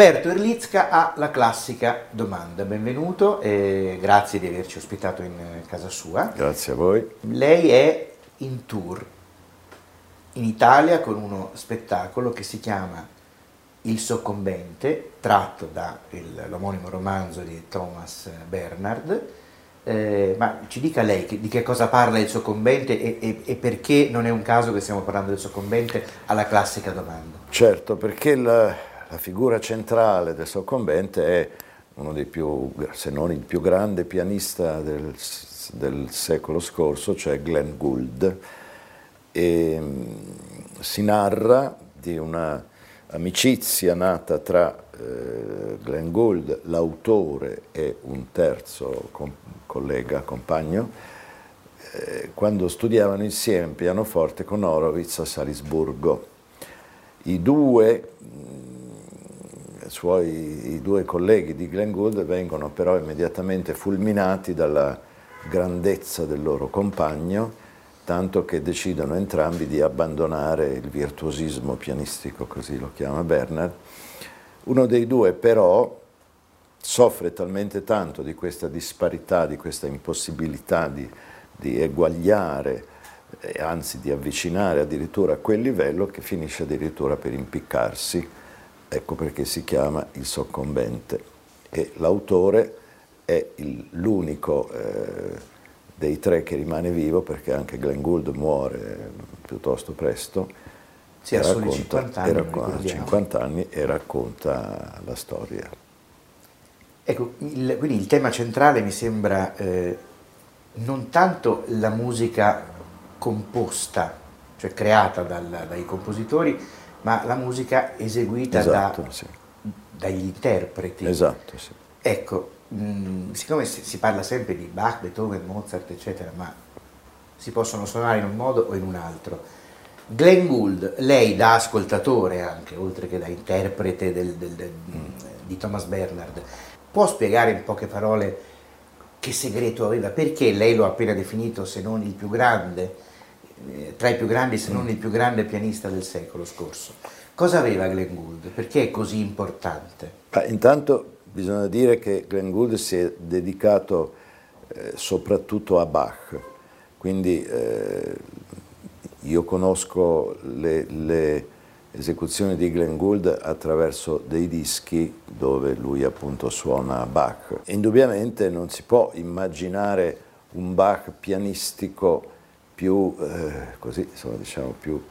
Roberto Erlitzka ha la classica domanda. Benvenuto e grazie di averci ospitato in casa sua. Grazie a voi. Lei è in tour in Italia con uno spettacolo che si chiama Il soccombente, tratto dall'omonimo romanzo di Thomas Bernard. Eh, ma ci dica lei di che cosa parla il soccombente e, e, e, perché non è un caso che stiamo parlando del soccombente alla classica domanda? Certo, perché la, la figura centrale del soccombente è uno dei più, se non il più grande pianista del, del secolo scorso, cioè Glenn Gould. E, mm, si narra di una amicizia nata tra eh, Glenn Gould, l'autore, e un terzo com- collega, compagno, eh, quando studiavano insieme pianoforte con Horowitz a Salisburgo. I due suoi, i due colleghi di Glenn Gould vengono però immediatamente fulminati dalla grandezza del loro compagno, tanto che decidono entrambi di abbandonare il virtuosismo pianistico, così lo chiama Bernard. Uno dei due però soffre talmente tanto di questa disparità, di questa impossibilità di, di eguagliare, eh, anzi di avvicinare addirittura a quel livello, che finisce addirittura per impiccarsi ecco perché si chiama Il soccombente. E l'autore è l'unico eh, dei tre che rimane vivo perché anche Glenn Gould muore piuttosto presto. Sì, ha racconta, 50 anni, racconta, 50 anni e racconta la storia. Ecco, il, quindi il tema centrale mi sembra eh, non tanto la musica composta, cioè creata dal, dai compositori, ma la musica eseguita esatto, da, sì. dagli interpreti. Esatto, sì. Ecco, mh, siccome si, si, parla sempre di Bach, Beethoven, Mozart, eccetera, ma si possono suonare in un modo o in un altro. Glenn Gould, lei da ascoltatore anche, oltre che da interprete del, del, del, mm. di Thomas Bernard, può spiegare in poche parole che segreto aveva? Perché lei lo ha appena definito, se non il più grande, eh, tra i più grandi, se non il più grande pianista del secolo scorso. Cosa aveva Glenn Gould? Perché è così importante? Beh, intanto bisogna dire che Glenn Gould si è dedicato eh, soprattutto a Bach, quindi eh, io conosco le, le, esecuzioni di Glenn Gould attraverso dei dischi dove lui appunto suona Bach. Indubbiamente non si può immaginare un Bach pianistico più, eh, così, insomma, diciamo, più,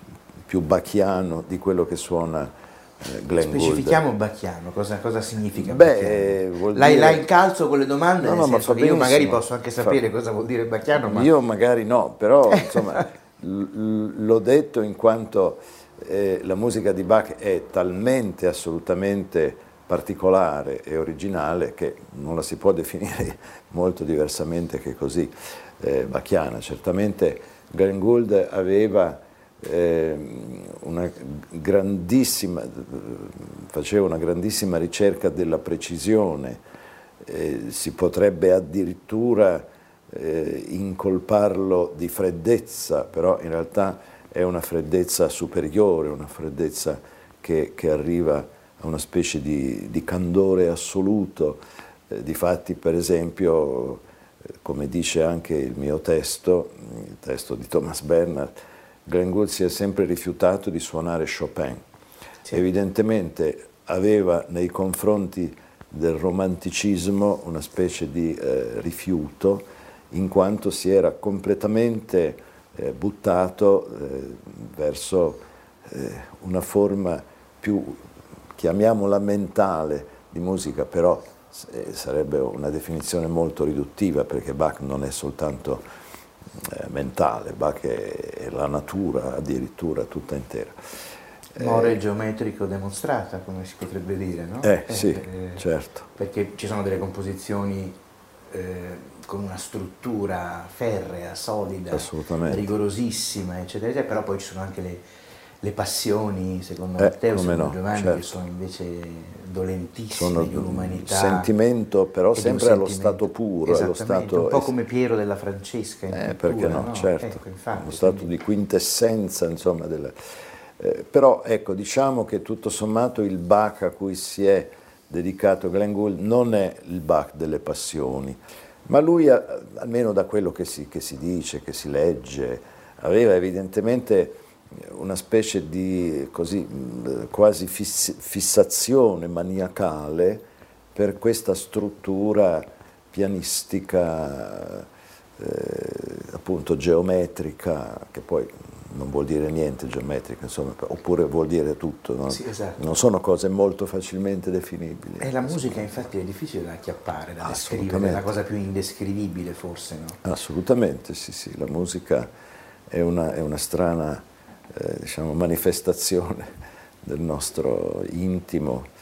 più bacchiano di quello che suona eh, Glenn Specifichiamo Gould. bacchiano, cosa, cosa significa Beh, dire... la, incalzo con le domande, no, no, ma io magari posso anche sapere fa... cosa vuol dire bacchiano. Ma... Io magari no, però insomma, l'ho detto in quanto eh, la musica di Bach è talmente assolutamente particolare e originale che non la si può definire molto diversamente che così eh, bachiana. Certamente Glenn Gould aveva eh, una grandissima, faceva una grandissima ricerca della precisione, eh, si potrebbe addirittura eh, incolparlo di freddezza, però in realtà è una freddezza superiore, una freddezza che, che arriva a una specie di, di candore assoluto. Eh, difatti, per esempio, come dice anche il mio testo, il testo di Thomas Bernard, Glenn Gould si è sempre rifiutato di suonare Chopin. Sì. Evidentemente aveva nei confronti del romanticismo una specie di eh, rifiuto, in quanto si era completamente eh, buttato eh, verso eh, una forma più, chiamiamola mentale, di musica, però sarebbe una definizione molto riduttiva perché Bach non è soltanto eh, mentale, Bach è, è, la natura addirittura tutta intera. More eh, geometrico demonstrata, come si potrebbe dire, no? Eh, eh sì, eh, certo. Perché ci sono delle composizioni eh, con una struttura ferrea, solida, rigorosissima, eccetera, eccetera, però poi ci sono anche le, le passioni, secondo eh, Matteo, secondo no, Giovanni, certo. che sono invece dolentissime sono di un'umanità. sentimento, però sempre allo stato puro. Allo stato un po' come Piero della Francesca. In eh, perché no, no? certo. Ecco, infatti, Lo stato quindi... di quintessenza, insomma, della... eh, però ecco, diciamo che tutto sommato il Bach a cui si è dedicato Glenn Gould non è il Bach delle passioni, ma lui, almeno da quello che si, che si dice, che si legge, aveva evidentemente una specie di così, quasi fiss fissazione maniacale per questa struttura pianistica, eh, appunto geometrica, che poi non vuol dire niente geometrica, insomma, oppure vuol dire tutto. No? Sì, esatto. Non sono cose molto facilmente definibili. E la musica infatti è difficile da acchiappare, da descrivere, è la cosa più indescrivibile forse. No? Assolutamente, sì, sì, la musica è una, è una strana eh, diciamo, manifestazione del nostro intimo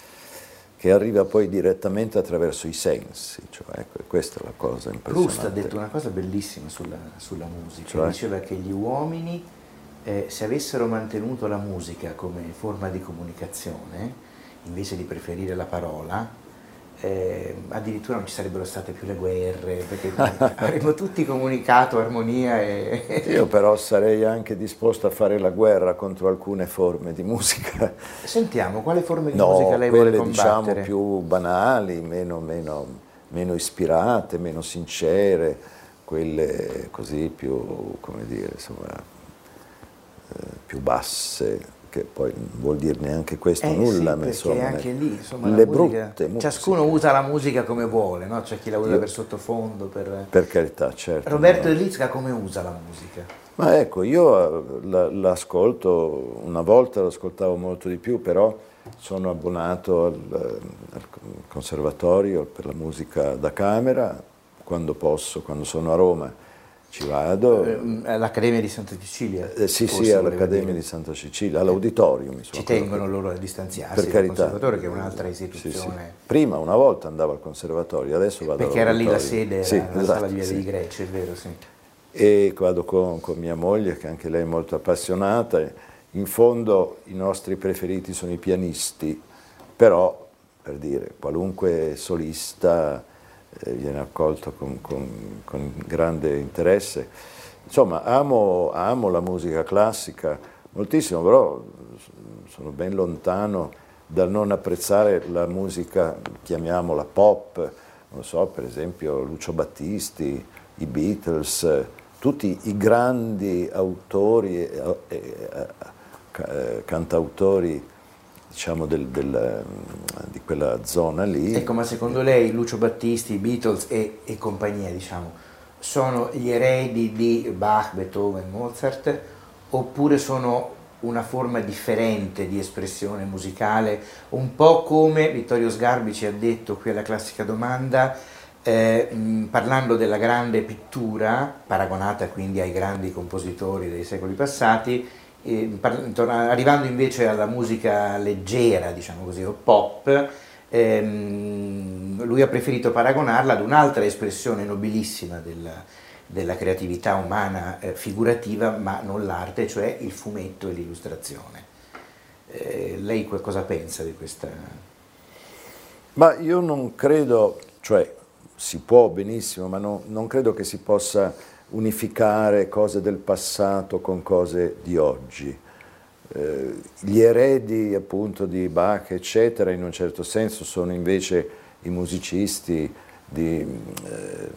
che arriva poi direttamente attraverso i sensi, cioè, ecco, questa è la cosa impressionante. Proust ha detto una cosa bellissima sulla, sulla musica, cioè? diceva che gli uomini eh, se avessero mantenuto la musica come forma di comunicazione, invece di preferire la parola, eh, addirittura non ci sarebbero state più le guerre, perché avremmo tutti comunicato armonia e... Io però sarei anche disposto a fare la guerra contro alcune forme di musica. Sentiamo, quale forme di no, musica lei vuole combattere? diciamo più banali, meno, meno, meno ispirate, meno sincere, quelle così più, come dire, insomma più basse, che poi non vuol dire neanche questo eh, nulla, sì, ma insomma, anche lì, insomma, le musica, brutte musiche. Ciascuno usa la musica come vuole, no? c'è chi la usa Io, per sottofondo. Per, per carità, certo. Roberto no. Delizca come usa la musica? Ma ecco, io eh, l'ascolto, una volta l'ascoltavo molto di più, però sono abbonato al, al conservatorio per la musica da camera, quando posso, quando sono a Roma ci vado. Eh, All'Accademia di Santa Cecilia? Eh, sì, sì, all'Accademia di Santa Cecilia, all'auditorium. Ci tengono loro a distanziarsi per carità. conservatorio, che è un'altra istituzione. Sì, sì. Prima, una volta andavo al conservatorio, adesso vado Perché era lì la sede, sì, la, esatto, Via dei Greci, è vero, sì. E vado con, con mia moglie, che anche lei è molto appassionata. In fondo i nostri preferiti sono i pianisti, però, per dire, qualunque solista eh, viene accolto con, con, con, grande interesse. Insomma, amo, amo, la musica classica moltissimo, però sono ben lontano dal non apprezzare la musica, chiamiamola pop, non so, per esempio Lucio Battisti, i Beatles, tutti i grandi autori e, e, e cantautori diciamo, del, del, di quella zona lì. Ecco, ma secondo lei Lucio Battisti, Beatles e, e compagnia, diciamo, sono gli eredi di Bach, Beethoven, Mozart, oppure sono una forma differente di espressione musicale, un po' come Vittorio Sgarbi ci ha detto qui alla classica domanda, eh, parlando della grande pittura, paragonata quindi ai grandi compositori dei secoli passati, arrivando invece alla musica leggera, diciamo così, o pop, ehm, lui ha preferito paragonarla ad un'altra espressione nobilissima della, della creatività umana eh, figurativa, ma non l'arte, cioè il fumetto e l'illustrazione. Eh, lei cosa pensa di questa? Ma io non credo, cioè si può benissimo, ma no, non credo che si possa unificare cose del passato con cose di oggi. Eh, gli eredi appunto di Bach, eccetera, in un certo senso sono invece i musicisti di, eh,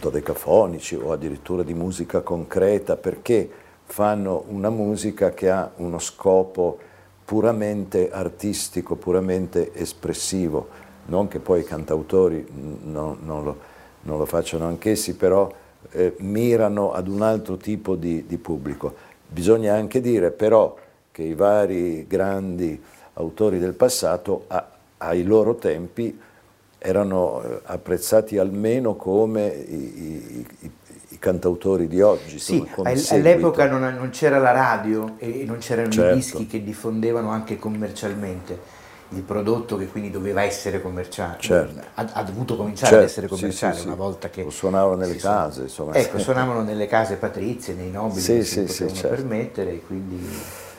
dodecafonici o addirittura di musica concreta perché fanno una musica che ha uno scopo puramente artistico, puramente espressivo, non che poi i cantautori non, non, lo, non lo facciano anch'essi, però eh, mirano ad un altro tipo di, di, pubblico. Bisogna anche dire però che i vari grandi autori del passato a, ai loro tempi erano eh, apprezzati almeno come i, i, i, cantautori di oggi. Sì, all'epoca non, non, c'era la radio e non c'erano certo. i dischi che diffondevano anche commercialmente il prodotto che quindi doveva essere commerciale, certo. ha, ha, dovuto cominciare certo. ad essere commerciale sì, sì, una volta che... O suonavano nelle case, insomma. Ecco, suonavano nelle case patrizie, nei nobili sì, che si potevano certo. permettere, quindi...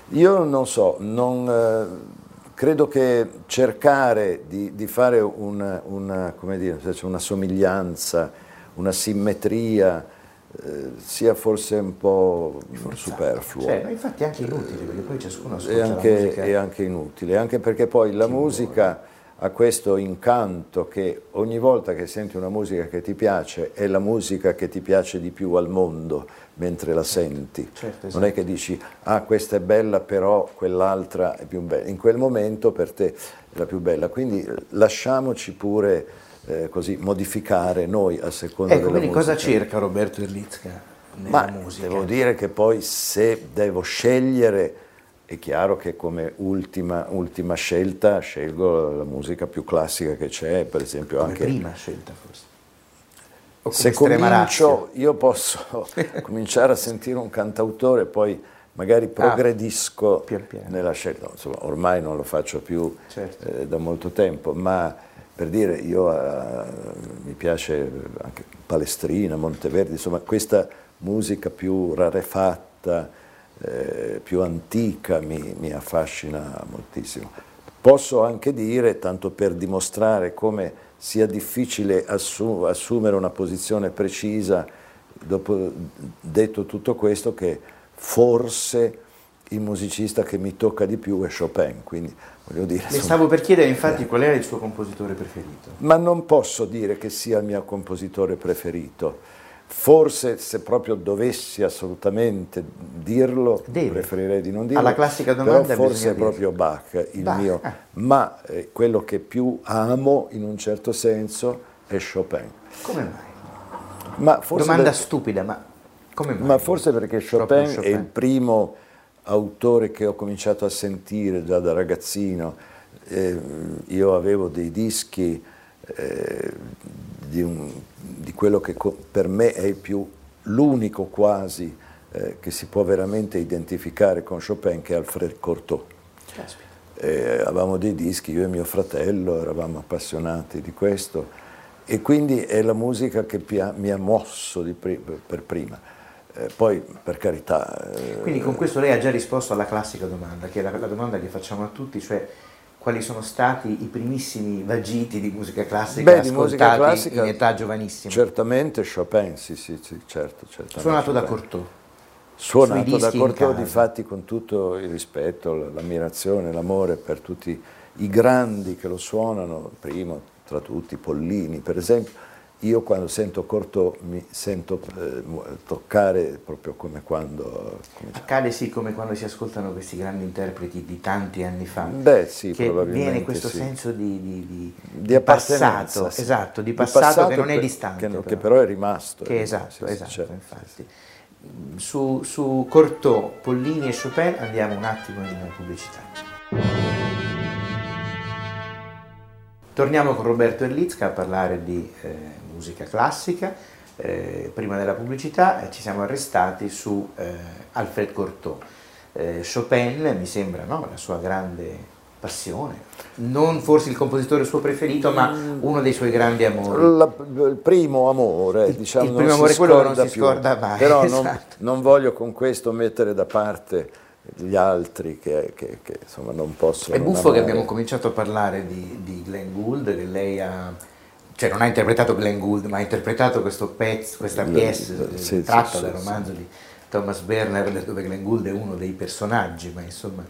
Io non so, non, eh, credo che cercare di, di fare una, una, dire, una somiglianza, una simmetria, eh, sia forse un po' Forzato. superfluo. Cioè, ma infatti è anche inutile, perché poi ciascuno ascolta è anche, musica. È anche inutile, anche perché poi la musica vuole. ha questo incanto che ogni volta che senti una musica che ti piace è la musica che ti piace di più al mondo mentre la senti. Certo, esatto. Non è che dici, ah questa è bella però quell'altra è più bella. In quel momento per te è la più bella. Quindi lasciamoci pure eh, così, modificare noi a seconda ecco, della quindi musica. cosa cerca Roberto Erlitzka nella Ma musica? Devo dire che poi se devo scegliere, è chiaro che come ultima, ultima scelta scelgo la musica più classica che c'è, per esempio come anche... prima scelta forse. Se comincio, io posso cominciare a sentire un cantautore, poi magari ah, progredisco ah, pian piano. nella scelta. Insomma, ormai non lo faccio più certo. eh, da molto tempo, ma per dire, io eh, mi piace anche Palestrina, Monteverdi, insomma questa musica più rarefatta, eh, più antica mi, mi, affascina moltissimo. Posso anche dire, tanto per dimostrare come sia difficile assu assumere una posizione precisa, dopo detto tutto questo, che forse il musicista che mi tocca di più è Chopin, quindi voglio dire... Le stavo per chiedere infatti qual era il suo compositore preferito. Ma non posso dire che sia il mio compositore preferito. Forse se proprio dovessi assolutamente dirlo, Deve. preferirei di non dirlo. Alla classica domanda però forse è proprio Bach il Bach. mio. Ah. Ma eh, quello che più amo in un certo senso è Chopin. Come mai? Ma domanda per... stupida, ma come mai? Ma forse perché Chopin, Chopin, è il primo autore che ho cominciato a sentire già da ragazzino. Eh, io avevo dei dischi eh, di, un, di, quello che per me è più l'unico quasi eh, che si può veramente identificare con Chopin, che è Alfred Cortot. Eh, avevamo dei dischi, io e mio fratello eravamo appassionati di questo e quindi è la musica che mi ha mosso pri per prima. Eh, poi per carità... Eh, Quindi con questo lei ha già risposto alla classica domanda, che è la, la, domanda che facciamo a tutti, cioè quali sono stati i primissimi vagiti di musica classica Beh, ascoltati musica classica, in età giovanissima? Certamente Chopin, sì, sì, sì certo. Suonato da Cortot. Suonato da Cortot, difatti con tutto il rispetto, l'ammirazione, l'amore per tutti i grandi che lo suonano, primo tra tutti Pollini per esempio, io quando sento corto mi sento eh, toccare proprio come quando... Come Accade sì come quando si ascoltano questi grandi interpreti di tanti anni fa. Beh sì, che probabilmente viene questo sì. senso di, di, di, di passato, sì. esatto, di passato, passato, che non è distante. Che, però. che però è rimasto. Che esatto, sì, esatto, certo, infatti. Su, su Cortot, Pollini e Chopin andiamo un attimo in pubblicità. Torniamo con Roberto Erlitzka a parlare di... Eh, musica classica, eh, prima della pubblicità eh, ci siamo arrestati su eh, Alfred Cortot. Eh, Chopin mi sembra no? la sua grande passione, non forse il compositore suo preferito, ma mm. uno dei suoi grandi amori. La, il primo amore, diciamo, il primo amore quello non si scorda mai. Però esatto. non, non, voglio con questo mettere da parte gli altri che, che, che insomma non possono. È buffo amare. che abbiamo cominciato a parlare di, di Glenn Gould, che lei ha cioè non ha interpretato Glenn Gould, ma ha interpretato questo pezzo, questa pièce sì, tratta sì, dal romanzo sì. di Thomas Berner, dove Glenn Gould è uno dei personaggi, ma insomma,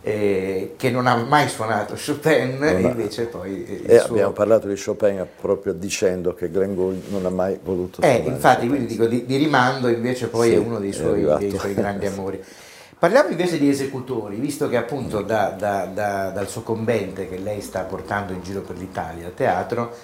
eh, che non ha mai suonato Chopin, e invece poi... Eh, suo... Abbiamo parlato di Chopin proprio dicendo che Glenn Gould non ha mai voluto eh, suonare. infatti, quindi dico di, di, rimando, invece poi è uno dei suoi, dei suoi grandi amori. Parliamo invece di esecutori, visto che appunto da, da, da, dal suo convente che lei sta portando in giro per l'Italia a teatro,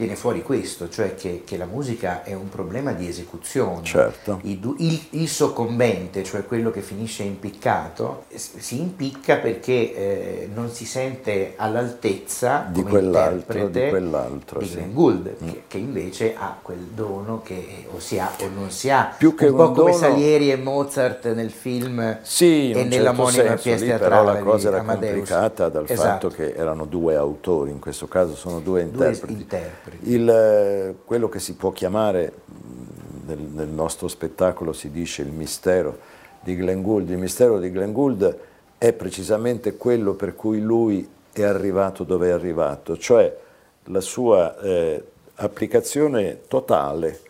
viene fuori questo, cioè che, che, la musica è un problema di esecuzione. Certo. Il, il, il, soccombente, cioè quello che finisce impiccato, si impicca perché eh, non si sente all'altezza di quell'altro, di, quell'altro, di sì. Glenn Gould, mm. che, che, invece ha quel dono che o si ha o non si ha. Più che un, un po' come dono... Salieri e Mozart nel film sì, e nell'omonima certo pièce teatrale. Però la cosa era Amadeus. complicata dal esatto. fatto che erano due autori, in questo caso sono due interpreti. Due interpreti. Il, eh, quello che si può chiamare nel, nel, nostro spettacolo si dice il mistero di Glenn Gould. Il mistero di Glenn Gould è precisamente quello per cui lui è arrivato dove è arrivato, cioè la sua eh, applicazione totale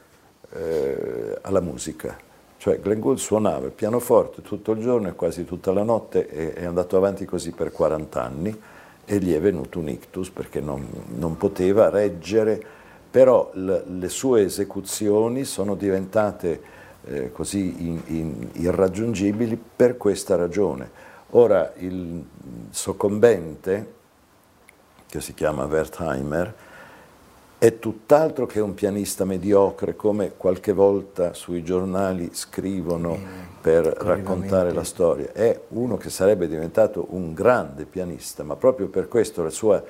eh, alla musica. Cioè Glenn Gould suonava il pianoforte tutto il giorno e quasi tutta la notte e è andato avanti così per 40 anni e gli è venuto un ictus perché non, non poteva reggere, però le, sue esecuzioni sono diventate eh, così in, in, irraggiungibili per questa ragione. Ora il soccombente, che si chiama Wertheimer, è tutt'altro che un pianista mediocre come qualche volta sui giornali scrivono per raccontare la storia. È uno che sarebbe diventato un grande pianista, ma proprio per questo la sua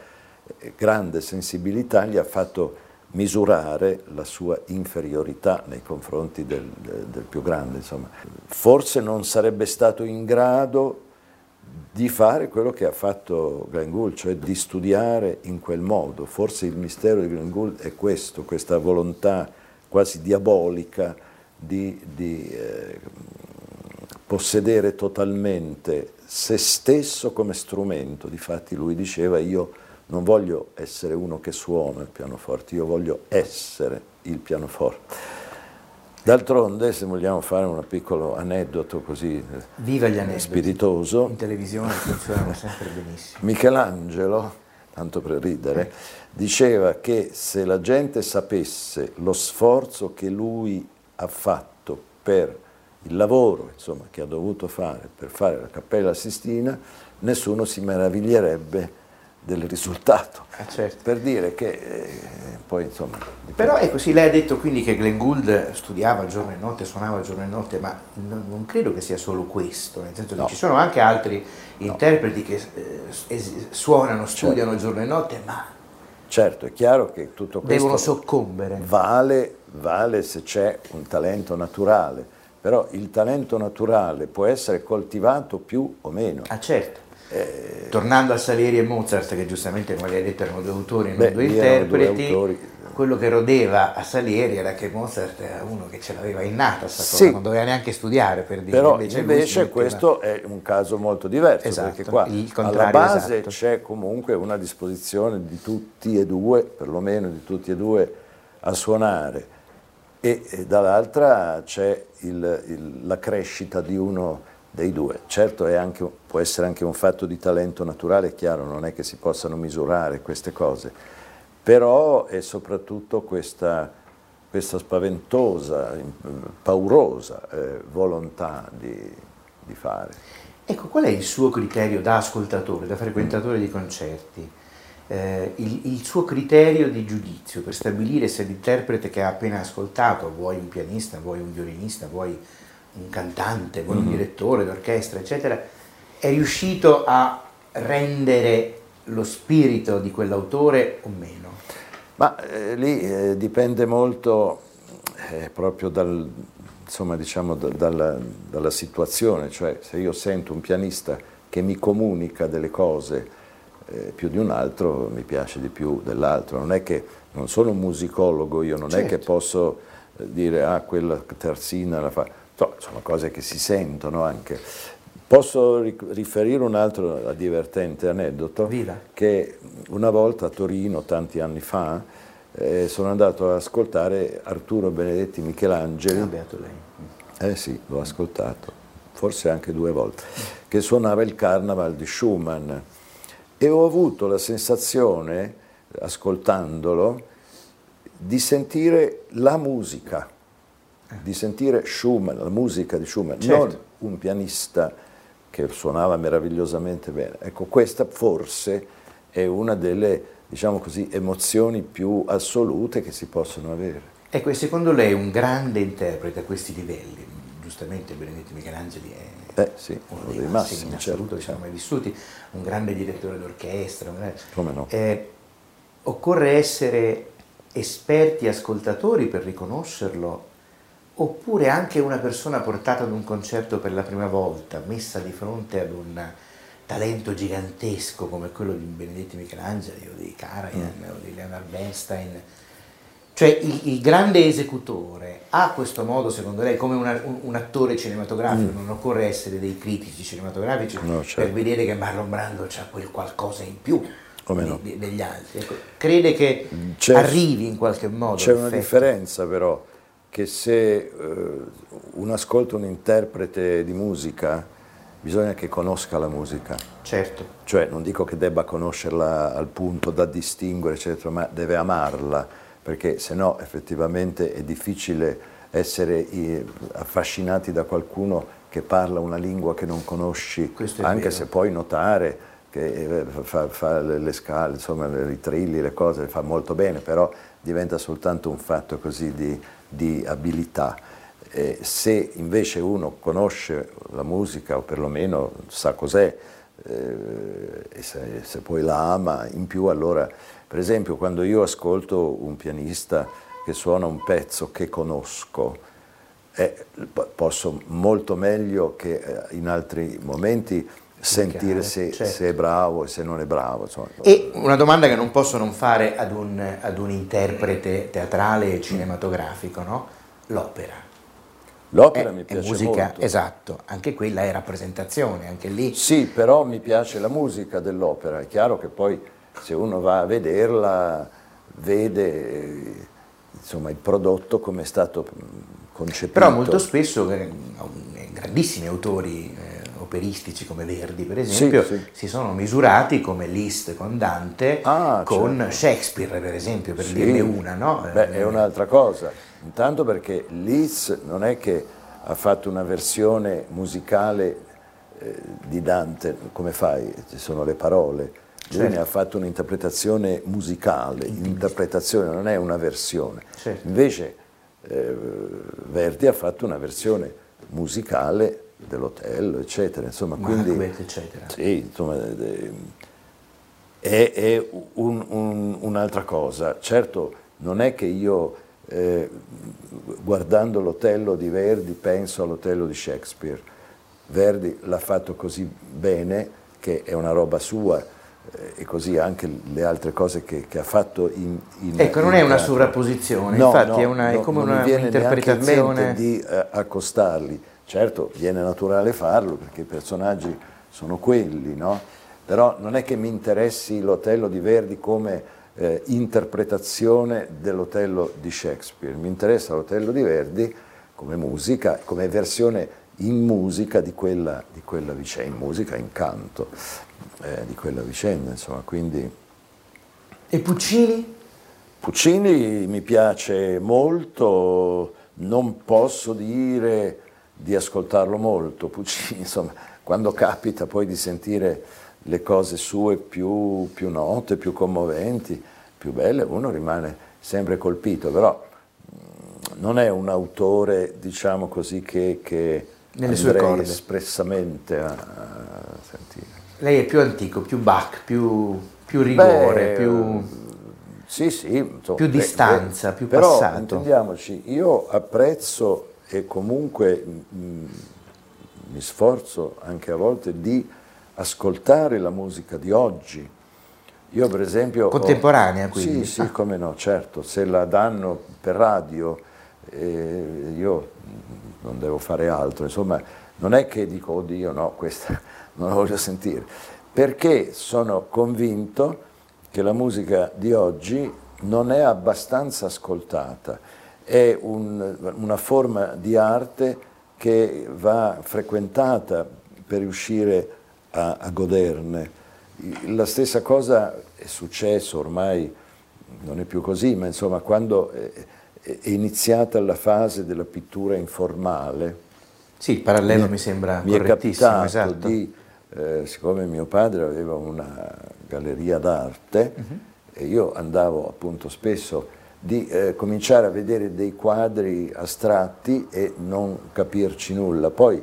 eh, grande sensibilità gli ha fatto misurare la sua inferiorità nei confronti del, del più grande. Insomma. Forse non sarebbe stato in grado di fare quello che ha fatto Glenn Gould, cioè di studiare in quel modo. Forse il mistero di Glenn Gould è questo, questa volontà quasi diabolica di, di eh, possedere totalmente se stesso come strumento. Difatti lui diceva io non voglio essere uno che suona il pianoforte, io voglio essere il pianoforte. D'altronde, se vogliamo fare un piccolo aneddoto così eh, spiritoso, in televisione funzionano sempre benissimo. Michelangelo, tanto per ridere, diceva che se la gente sapesse lo sforzo che lui ha fatto per il lavoro insomma, che ha dovuto fare per fare la Cappella Sistina, nessuno si meraviglierebbe del risultato. Ah, certo. Per dire che eh, poi insomma... Però è così, lei ha detto quindi che Glenn Gould studiava giorno e notte, suonava giorno e notte, ma non, non credo che sia solo questo, nel senso no. che ci sono anche altri no. interpreti che eh, suonano, studiano certo. giorno e notte, ma... Certo, è chiaro che tutto questo... Devono soccombere. Vale, vale se c'è un talento naturale, però il talento naturale può essere coltivato più o meno. Ah certo. Eh, Tornando a Salieri e Mozart, che giustamente come lei ha detto erano due autori, non beh, due interpreti, due quello che rodeva a Salieri era che Mozart era uno che ce l'aveva innata, sì. cosa, non doveva neanche studiare per dire. Però invece, invece questo metteva... è un caso molto diverso, esatto, perché qua alla base esatto. c'è comunque una disposizione di tutti e due, perlomeno di tutti e due, a suonare e, e dall'altra c'è il, il, la crescita di uno dei due. Certo anche, può essere anche un fatto di talento naturale, è chiaro, non è che si possano misurare queste cose, però è soprattutto questa, questa spaventosa, paurosa eh, volontà di, di, fare. Ecco, qual è il suo criterio da ascoltatore, da frequentatore di concerti? Eh, il, il, suo criterio di giudizio per stabilire se l'interprete che ha appena ascoltato, vuoi un pianista, vuoi un violinista, vuoi un cantante, poi un mm-hmm. direttore d'orchestra, eccetera, è riuscito a rendere lo spirito di quell'autore o meno? Ma eh, lì eh, dipende molto eh, proprio dal, insomma, diciamo, da, dalla, dalla, situazione, cioè se io sento un pianista che mi comunica delle cose eh, più di un altro, mi piace di più dell'altro, non è che non sono un musicologo, io non certo. è che certo. posso eh, dire ah quella terzina la fa So, sono cose che si sentono anche. Posso riferire un altro divertente aneddoto? Viva. Che una volta a Torino, tanti anni fa, eh, sono andato ad ascoltare Arturo Benedetti Michelangeli. Ah, beato lei. Eh sì, l'ho ascoltato, forse anche due volte, che suonava il Carnaval di Schumann. E ho avuto la sensazione, ascoltandolo, di sentire la musica di sentire Schumann, la musica di Schumann, certo. non un pianista che suonava meravigliosamente bene. Ecco, questa forse è una delle diciamo così, emozioni più assolute che si possono avere. Ecco, e secondo lei un grande interprete a questi livelli, giustamente Benedetti Michelangeli è eh, sì, uno dei dei massimi, massimi in certo, assoluto che siamo mai vissuti, un grande direttore d'orchestra. un grande- Come no? Eh, occorre essere esperti ascoltatori per riconoscerlo, oppure anche una persona portata ad un concerto per la prima volta, messa di fronte ad un talento gigantesco come quello di Benedetti Michelangeli o di Karajan Mm. o di Leonard Bernstein. Cioè il, il grande esecutore ha questo modo, secondo lei, come una- un, un attore cinematografico, non occorre essere dei critici cinematografici Mm. No, certo. per vedere che Marlon Brando ha quel qualcosa in più di- di- degli altri. Ecco, crede che arrivi in qualche modo. C'è una differenza però, che se eh, uno ascolta un interprete di musica, bisogna che conosca la musica. Certo, Cioè, non dico che debba conoscerla al punto da distinguere, eccetera, ma deve amarla, perché se no effettivamente è difficile essere affascinati da qualcuno che parla una lingua che non conosci, anche vero. se puoi notare che eh, fa, fa le, le scale, insomma, i trilli, le cose, le fa molto bene, però diventa soltanto un fatto così di, di abilità. Eh, se invece uno conosce la musica o perlomeno sa cos'è eh, e se, se poi la ama in più allora per esempio quando io ascolto un pianista che suona un pezzo che conosco eh, po- posso molto meglio che eh, in altri momenti sentire se, certo. se è bravo e se non è bravo insomma. E una domanda che non posso non fare ad un, ad un interprete teatrale e cinematografico, no? L'opera. l'opera È- mi piace musica, molto esatto, anche quella è rappresentazione, anche lì. Sì, però mi piace la musica dell'opera. È chiaro che poi se uno va a vederla, vede eh, insomma, il prodotto come è stato mh, concepito. Però molto spesso eh, grandissimi autori eh, operistici come Verdi, per esempio, sì. si sono misurati come Liszt con Dante, Ah, con certo. Shakespeare, per esempio, per Sì. dirne una, no? Beh, Eh, è un'altra cosa. Intanto perché Liszt non è che ha fatto una versione musicale eh, di Dante, come fai? Ci sono le parole. Lui Certo. ne ha fatto un'interpretazione musicale, l'interpretazione non è una versione. Certo. Invece eh, Verdi ha fatto una versione musicale dell'Otello, eccetera. Insomma, quindi, Macbeth, eccetera. sì, insomma, è, è un- un- un'altra cosa. Certo, non è che io, eh, guardando l'Otello di Verdi, penso all'Otello di Shakespeare. Verdi l'ha fatto così bene che è una roba sua eh, e così anche le altre cose che, che ha fatto in, in Ecco, non in è una sovrapposizione, No, infatti no, è, una, è no, come non mi una un'interpretazione. di eh, accostarli. Certo, viene naturale farlo perché i personaggi sono quelli, no? Però non è che mi interessi l'Otello di Verdi come eh, interpretazione dell'Otello di Shakespeare, mi interessa l'Otello di Verdi come musica, come versione in musica di quella, di quella vicenda, in musica, in canto eh, di quella vicenda, insomma, quindi... E Puccini? Puccini mi piace molto, non posso dire di ascoltarlo molto, Puccini, insomma, quando capita poi di sentire le cose sue più, più note, più commoventi, più belle, uno rimane sempre colpito, però mh, non è un autore, diciamo così, che, che Nelle sue corde. espressamente a, a sentire. Lei è più antico, più Bach, più, più rigore, Beh, più... Sì, sì, insomma, Più distanza, beh, più però, passato. intendiamoci, io apprezzo e comunque mm, mi sforzo anche a volte di ascoltare la musica di oggi. Io per esempio... ho- Contemporanea, quindi? Sì, sì, come no, certo, se la danno per radio eh, io non devo fare altro, insomma non è che dico oddio no, questa non la voglio sentire, perché sono convinto che la musica di oggi non è abbastanza ascoltata, è un- una forma di arte che va frequentata per riuscire a, a goderne. La stessa cosa è successo ormai, non è più così, ma insomma quando è, è iniziata la fase della pittura informale, Sì, il parallelo mi, sembra mi è correttissimo, capitato esatto. di, eh, siccome mio padre aveva una galleria d'arte, Mhm. e io andavo appunto spesso di eh, cominciare a vedere dei quadri astratti e non capirci nulla, poi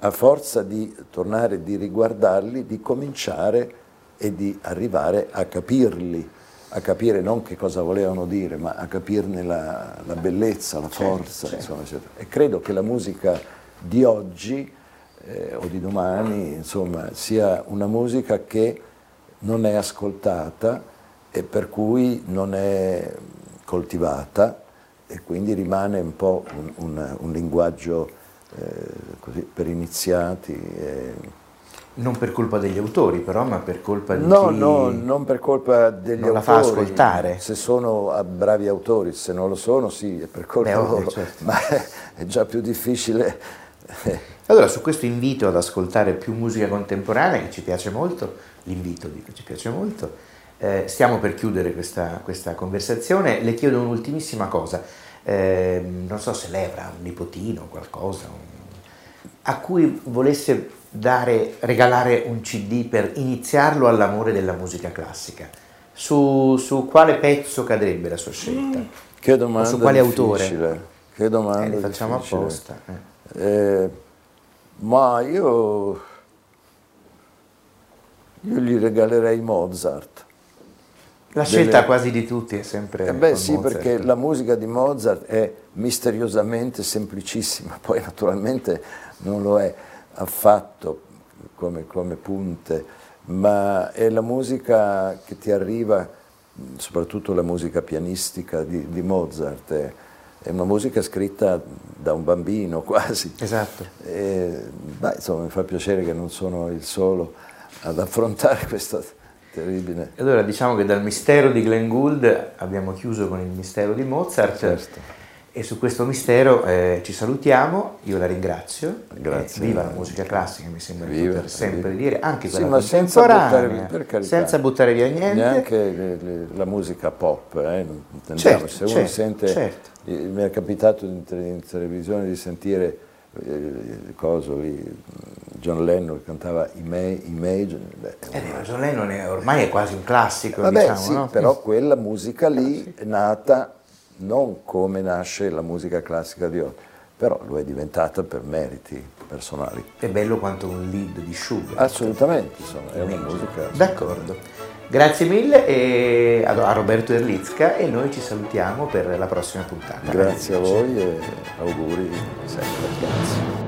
a forza di tornare, di riguardarli, di cominciare e di arrivare a capirli, a capire non che cosa volevano dire, ma a capirne la, la bellezza, la certo, forza, certo, insomma, eccetera. E credo che la musica di oggi eh, o di domani, insomma, sia una musica che non è ascoltata e per cui non è coltivata e quindi rimane un po' un, un, un linguaggio eh, così, per iniziati. Eh. Non per colpa degli autori però, ma per colpa di no, chi... No, non per colpa degli non autori. la fa ascoltare. Se sono bravi autori, se non lo sono, sì, è per colpa Beh, loro, certo. ma è già più difficile. Allora, su questo invito ad ascoltare più musica contemporanea, che ci piace molto, l'invito dico, ci piace molto, eh, stiamo per chiudere questa, questa, conversazione, le chiedo un'ultimissima cosa, eh, non so se lei avrà un nipotino o qualcosa, un, a cui volesse dare, regalare un CD per iniziarlo all'amore della musica classica, su, su quale pezzo cadrebbe la sua scelta? Mm. Che domanda o su quale difficile. autore? Che domanda eh, le facciamo difficile. apposta. Eh. Eh, ma io, io gli regalerei Mozart. La scelta delle... quasi di tutti è sempre... Eh beh sì, Mozart. perché la musica di Mozart è misteriosamente semplicissima, poi naturalmente non lo è affatto come, come punte, ma è la musica che ti arriva, soprattutto la musica pianistica di, di Mozart, è, è, una musica scritta da un bambino quasi. Esatto. E, beh, insomma, mi fa piacere che non sono il solo ad affrontare questa terribile. Allora diciamo che dal mistero di Glenn Gould abbiamo chiuso con il mistero di Mozart. Certo. E su questo mistero eh, ci salutiamo, io la ringrazio. Grazie. Eh, viva la musica classica, mi sembra viva, poter sempre viva. dire, anche quella sì, ma senza buttare, carità, senza buttare via niente. Neanche le, le, la musica pop, eh, certo, Se uno certo, sente, certo. mi è capitato in, in televisione di sentire eh, coso lì, John Lennon che cantava Imagine. Beh, eh, John Lennon è, ormai è quasi un classico, Vabbè, diciamo, sì, no? però quella musica lì è nata non come nasce la musica classica di oggi, però lo è diventata per meriti personali. È bello quanto un lead di Schubert. Assolutamente, insomma, è una musica... D'accordo. Grazie mille a Roberto Erlitzka e noi ci salutiamo per la prossima puntata. Grazie a voi e auguri sempre. Grazie.